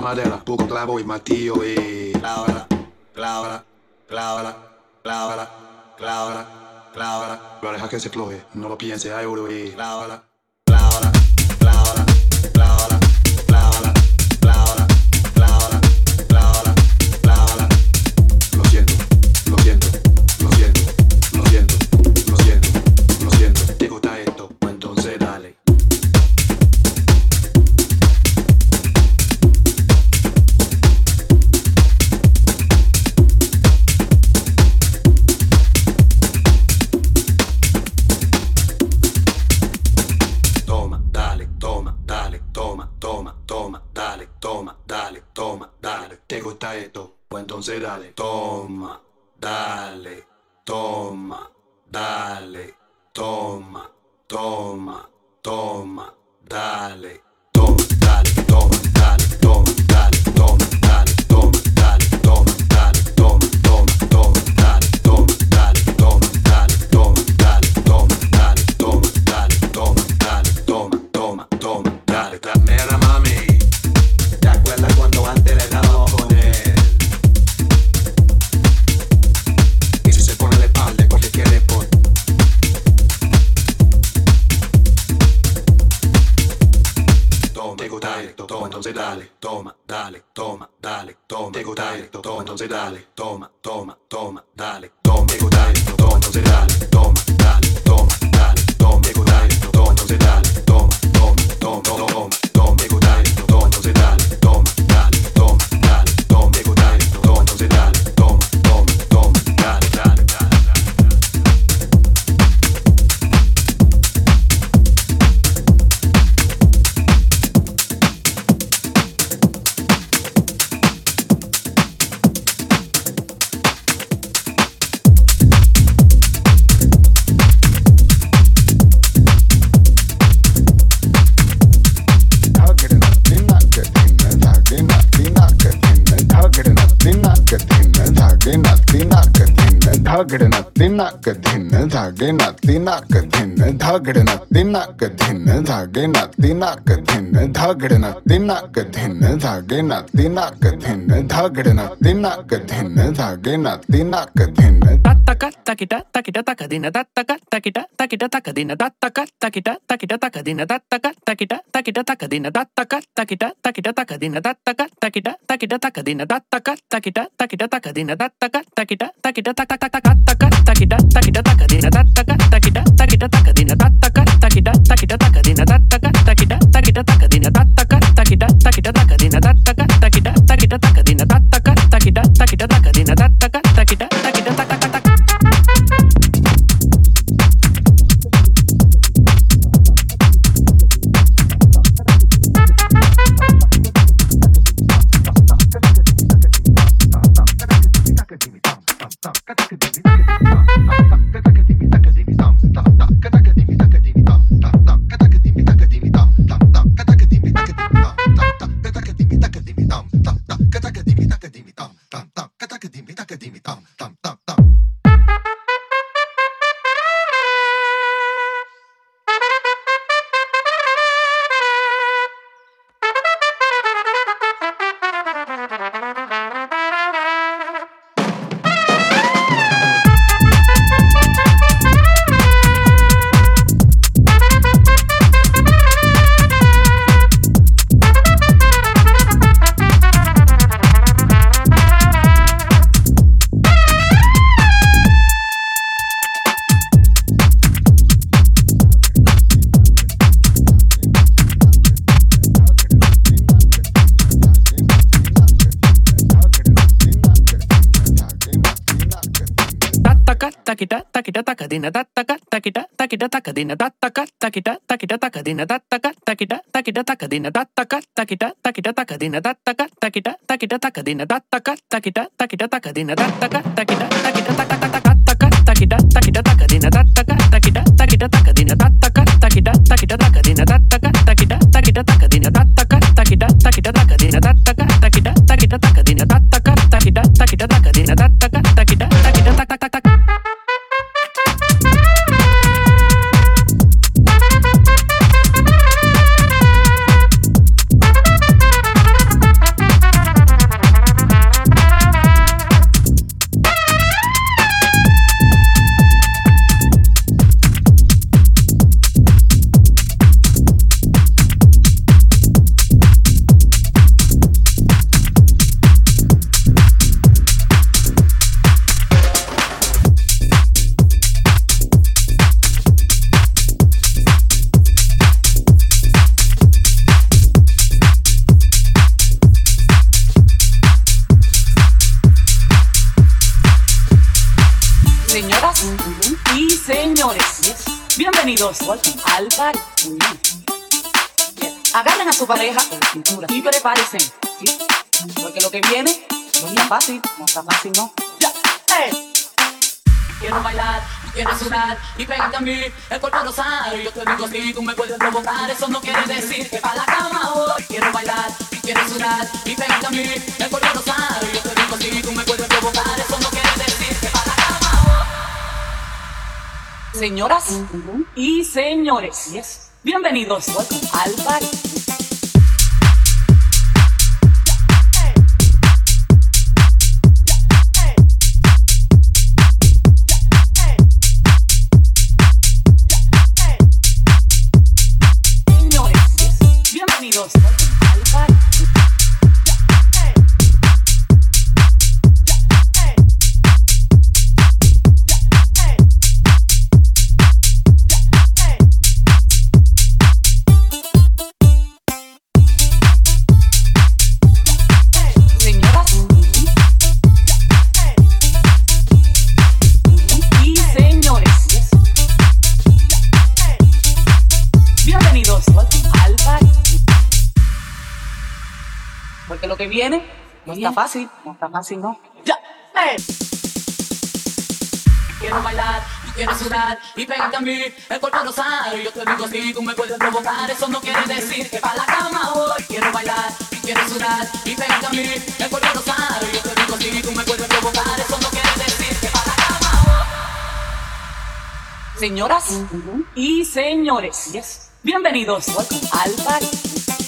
madera, poco clavo y martillo y clávala, clávala, clávala, clávala, clávala, clávala. Lo deja que se cloje, no lo piense, hay oro y clávala. Toma, dale, toma, dale, toma, toma, toma, dale, toma, dale, toma, dale, toma, dale, toma. toma, dale, toma, dale, toma, tego dale, toma, dose dale, toma, toma, toma, dale, toma, tego dale, toma, dose dale, toma, dale, toma, dale, toma, tego dale, toma, dose dale, toma, toma, toma, toma, toma, tego dale, toma, dose dale. तिनक धिन धागे न तिनक धिन धागडन तिनक धिन धागे न तिनक धिन धागडन तिनक धिन धागे न तिनक धिन धागडन तिनक धिन धागे न तिनक धिन tattaka takita takita takadina tattaka takita takita takadina tattaka takita takita takadina tattaka takita takita takadina tattaka takita takita takadina tattaka takita takita takadina tattaka takita takita takadina tattaka takita takita takataka takita takita takadina tattaka takita takita takadina tattaka takita takita takadina takita takadina tattaka takita takita takadina tattaka takita takita takadina tattaka takita takita takadina tattaka takita takita takadina tattaka takita takita takadina tattaka takita takita takataka takita takita takadina tattaka takita takita takadina tattaka takita takita takadina tattaka takita takita takadina tattaka takita takita takadina tattaka takita takita takadina tattaka takita takita takadina tattaka al party. Agarren a su pareja y prepárense, ¿sí? porque lo que viene no está fácil, no está fácil, ¿no? Ya, ¡eh! Quiero bailar, quiero sudar y pegarte a mí, el cuerpo rosado. Yo te digo si tú me puedes provocar, eso no quiere decir que para la cama voy. Quiero bailar, quiero sudar y pegarte a mí, el cuerpo rosado. Yo te digo si tú me puedes provocar, eso no Señoras y señores, bienvenidos al party. Viene no está fácil, no está fácil, no. Ya, eh. Quiero bailar, tú quieres sudar y pegarte a mí, el cuerpo no sabe, yo te digo así, tú me puedes provocar, eso no quiere decir que para la cama voy. Quiero bailar, tú quieres sudar y pegarte a mí, el cuerpo no sabe, yo te digo así, tú me puedes provocar, eso no quiere decir que para la cama voy. Señoras y señores, bienvenidos al party.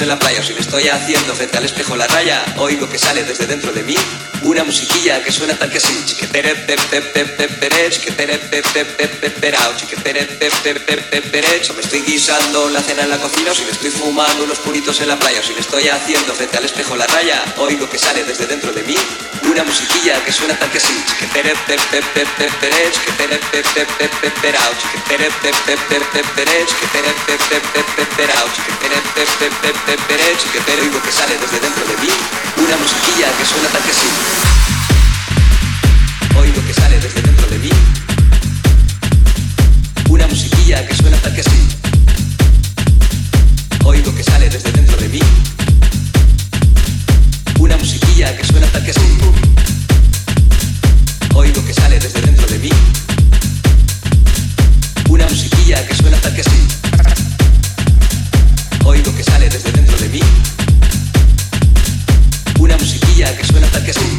En la playa o si me estoy haciendo frente al espejo la raya, oigo que sale desde dentro de mí una musiquilla que suena tal que. O me estoy guisando la cena en la cocina o si me estoy fumando unos puritos en la playa o si me estoy haciendo frente al espejo la raya, oigo que sale desde dentro de mí una musiquilla que suena tal que pepepepeperao, chiquetere, pepepepeperech, chiquetere, oigo que sale desde dentro de mí una musiquilla que suena tal que así. Oigo que sale desde dentro de mí. Una musiquilla que suena tal que así. Oigo que sale desde dentro de mí. Una musiquilla que suena tal que así. Oigo que sale desde dentro de mí. Una musiquilla que suena tal que así. Oigo que sale desde dentro de mí. Una musiquilla que suena tal que así.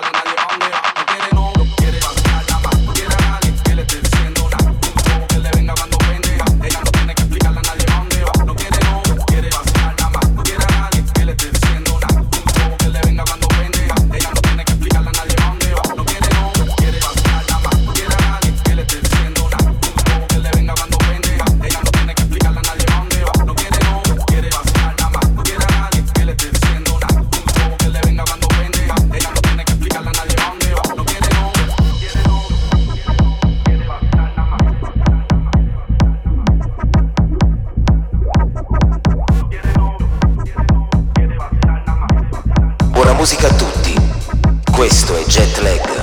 Italian and get it on the rock, getting on. musica a tutti. Questo è Jetlag.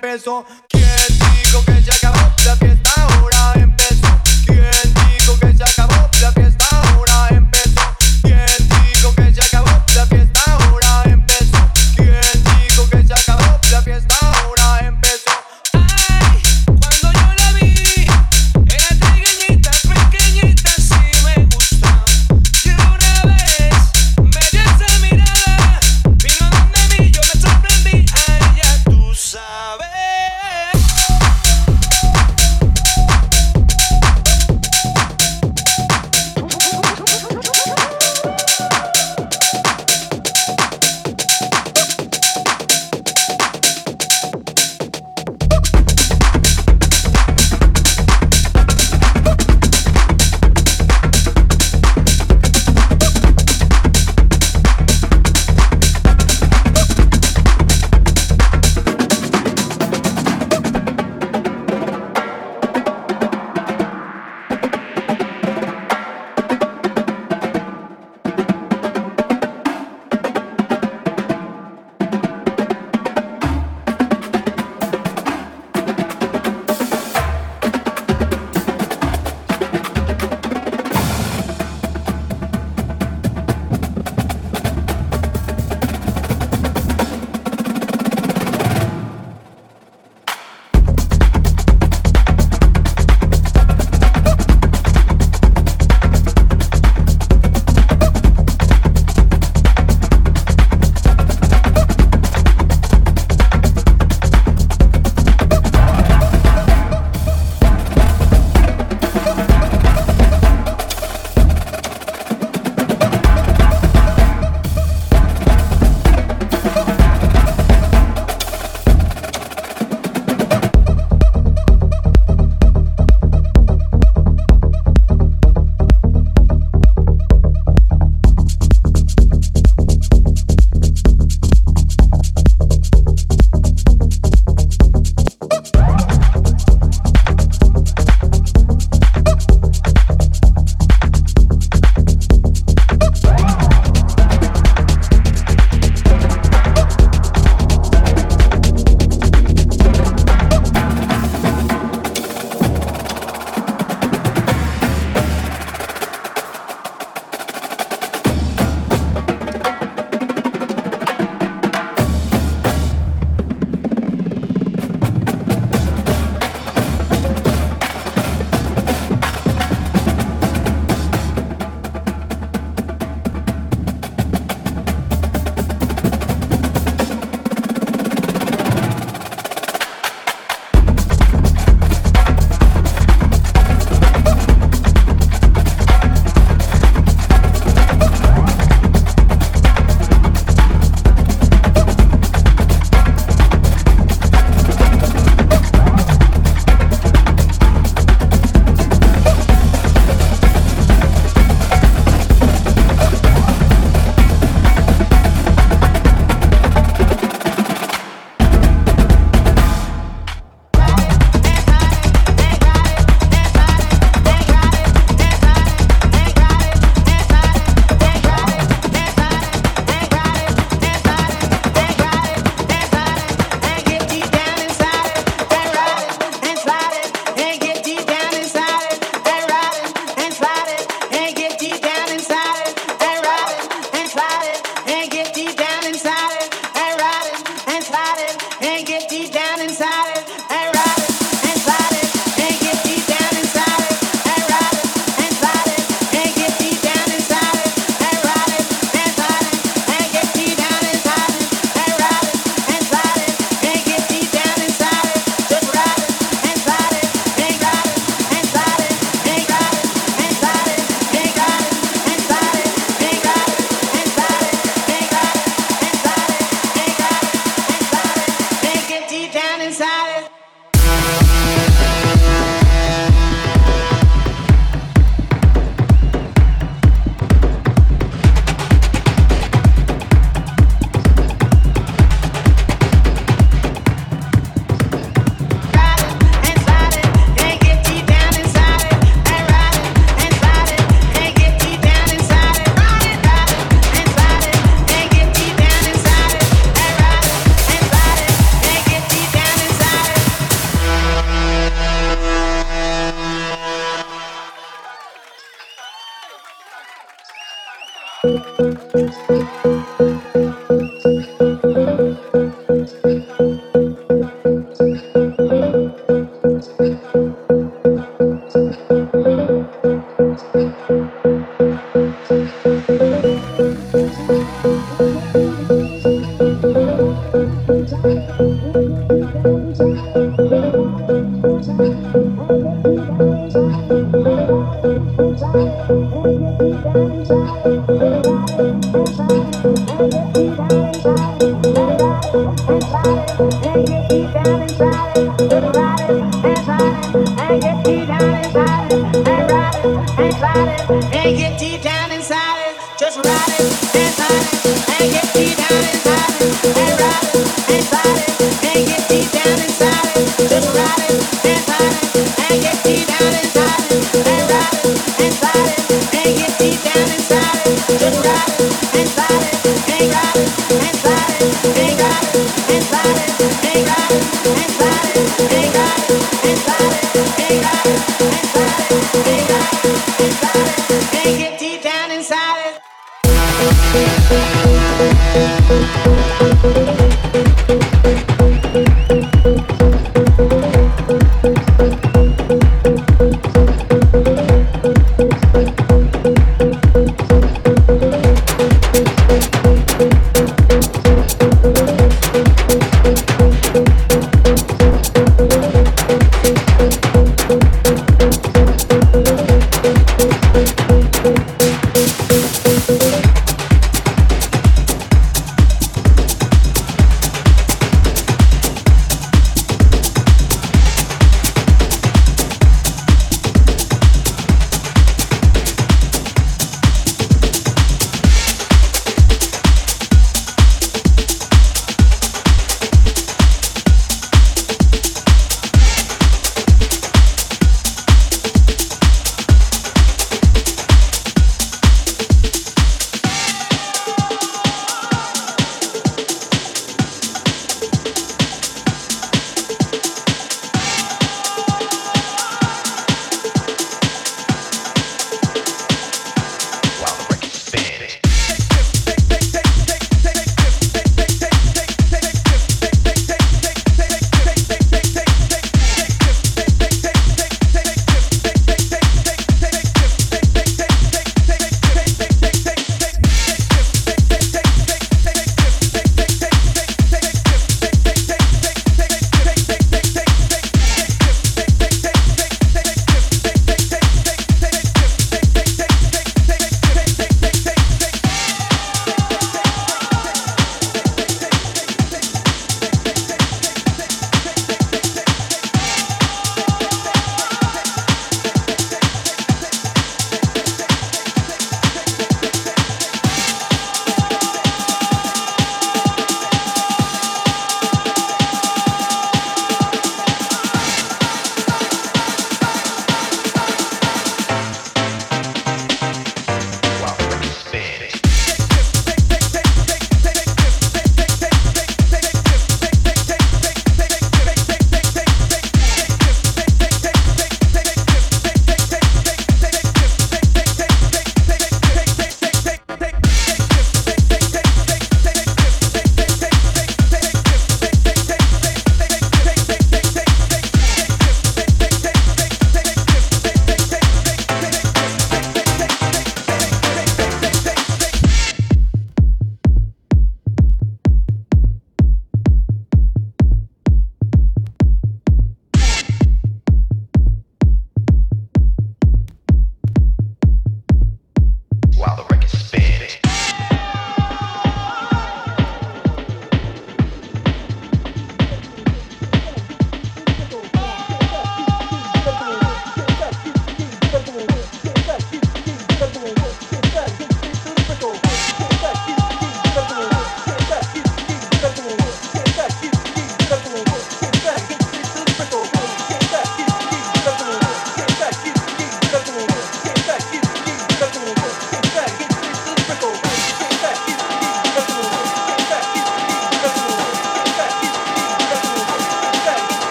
Empezó.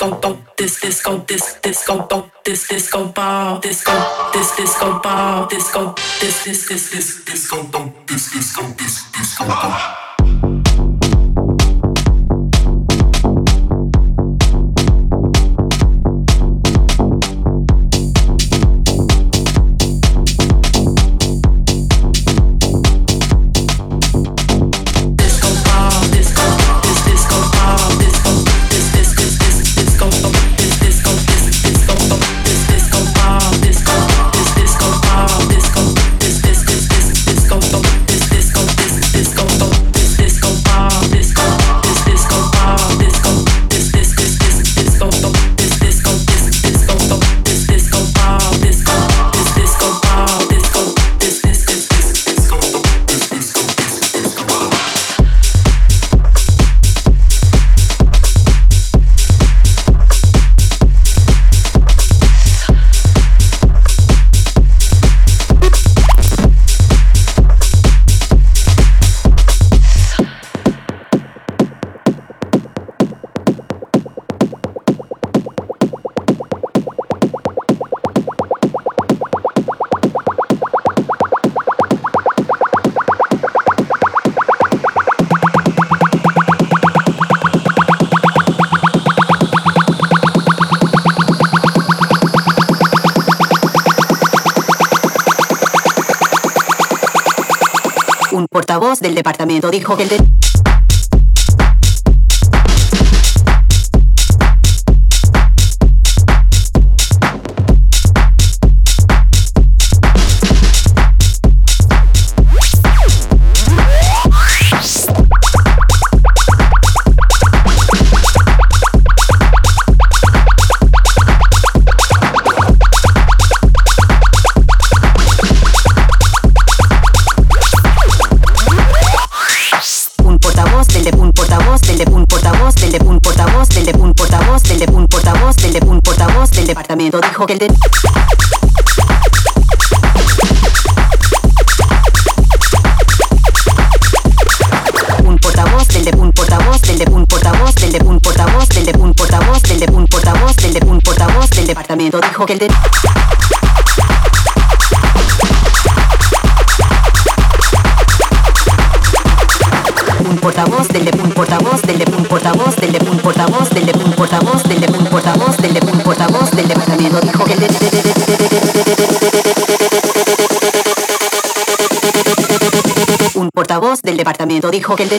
disco ball, this disco, this disco ball, this disco ball, disco, this disco ball, disco, this this this this. del departamento dijo que el de... Un portavoz del de un portavoz del de un portavoz del de un portavoz del de un portavoz del de un portavoz del de un portavoz del departamento dijo que el de... Un portavoz del de un portavoz del de un portavoz del de un portavoz del de un portavoz del departamento dijo que el de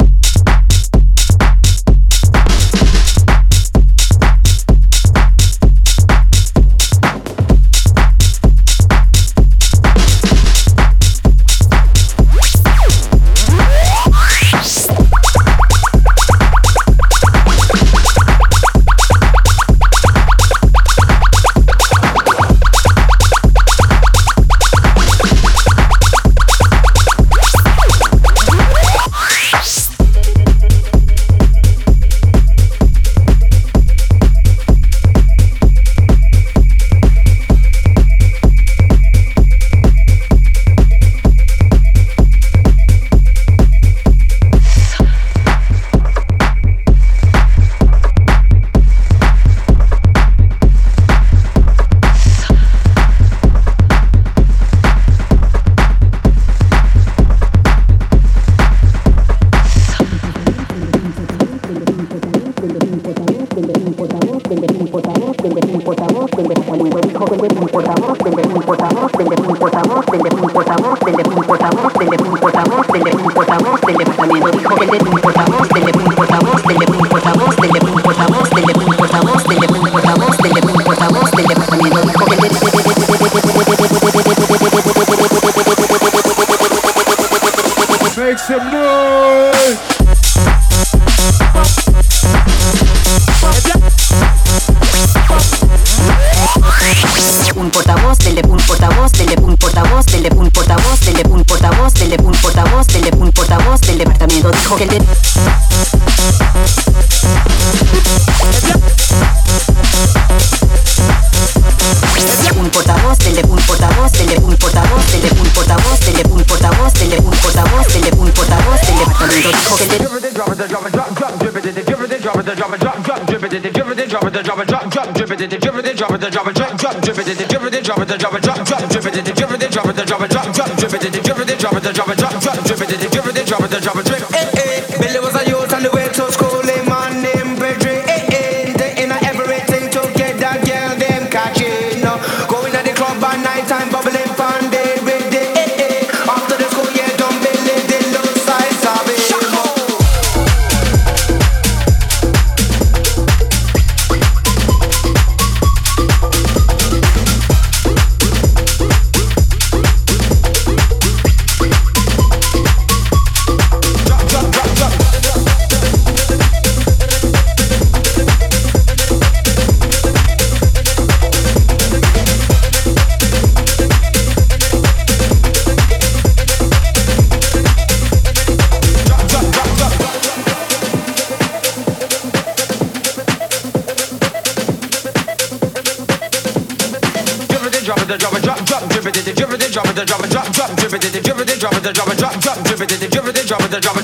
the dropping.